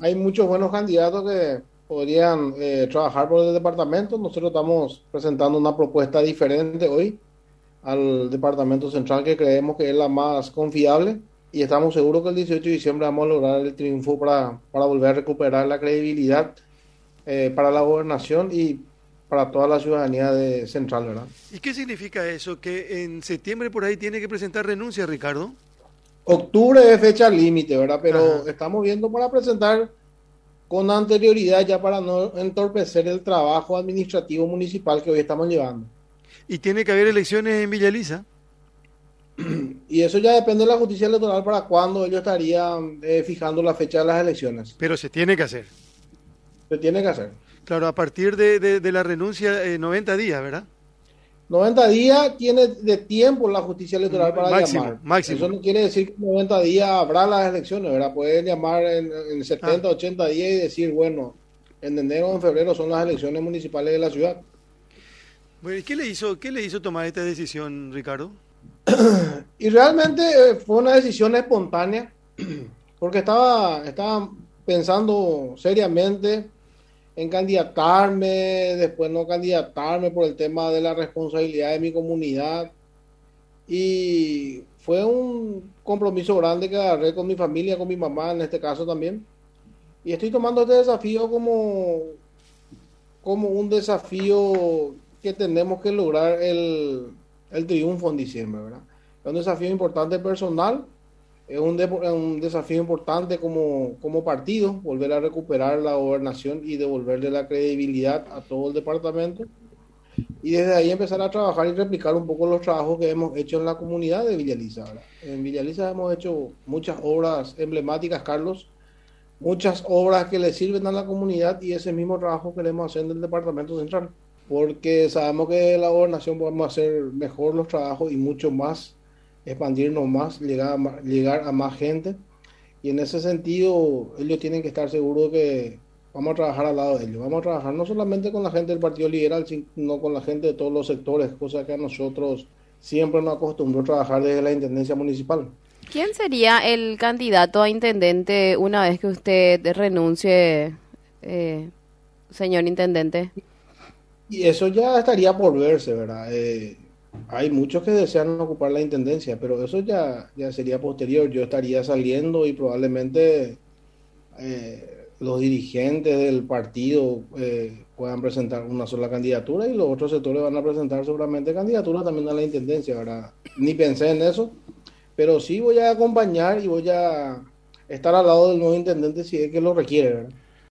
hay muchos buenos candidatos que podrían eh, trabajar por el departamento. Nosotros estamos presentando una propuesta diferente hoy al departamento central que creemos que es la más confiable y estamos seguros que el 18 de diciembre vamos a lograr el triunfo para, para volver a recuperar la credibilidad eh, para la gobernación y para toda la ciudadanía de Central, ¿verdad? ¿Y qué significa eso? ¿Que en septiembre por ahí tiene que presentar renuncia, Ricardo? Octubre es fecha límite, ¿verdad? Pero estamos viendo para presentar con anterioridad ya para no entorpecer el trabajo administrativo municipal que hoy estamos llevando. ¿Y tiene que haber elecciones en Villa Elisa? Y eso ya depende de la justicia electoral para cuándo ellos estarían eh, fijando la fecha de las elecciones. Pero se tiene que hacer. Se tiene que hacer. Claro, a partir de, de, la renuncia, eh, 90 días, ¿verdad? 90 días tiene de tiempo la justicia electoral para máximo, llamar. Máximo. Eso no quiere decir que en 90 días habrá las elecciones, ¿verdad? Pueden llamar en, en 70, Ah. 80 días y decir, bueno, en enero o en febrero son las elecciones municipales de la ciudad. Bueno, ¿y qué le hizo, qué le hizo tomar esta decisión, Ricardo? Y realmente eh, fue una decisión espontánea, porque estaba, estaba pensando seriamente en candidatarme, después no candidatarme por el tema de la responsabilidad de mi comunidad. Y fue un compromiso grande que agarré con mi familia, con mi mamá en este caso también. Y estoy tomando este desafío como, como un desafío que tenemos que lograr el, el triunfo en diciembre, ¿verdad? Es un desafío importante personal, es un, de- un desafío importante como, como partido, volver a recuperar la gobernación y devolverle la credibilidad a todo el departamento. Y desde ahí empezar a trabajar y replicar un poco los trabajos que hemos hecho en la comunidad de Villaliza. En Villaliza hemos hecho muchas obras emblemáticas, Carlos, muchas obras que le sirven a la comunidad y ese mismo trabajo queremos hacer en el departamento central, porque sabemos que la gobernación podemos hacer mejor los trabajos y mucho más, expandirnos más, llegar a, llegar a más gente. Y en ese sentido, ellos tienen que estar seguros que vamos a trabajar al lado de ellos. Vamos a trabajar no solamente con la gente del Partido Liberal, sino con la gente de todos los sectores, cosa que a nosotros siempre nos acostumbró a trabajar desde la Intendencia Municipal. ¿Quién sería el candidato a intendente una vez que usted renuncie, eh, señor intendente? Y eso ya estaría por verse, ¿verdad? Eh, hay muchos que desean ocupar la intendencia, pero eso ya, ya sería posterior. Yo estaría saliendo y probablemente eh, los dirigentes del partido eh, puedan presentar una sola candidatura y los otros sectores van a presentar seguramente candidaturas también a la intendencia, ¿verdad? Ni pensé en eso, pero sí voy a acompañar y voy a estar al lado del nuevo intendente si es que lo requiere.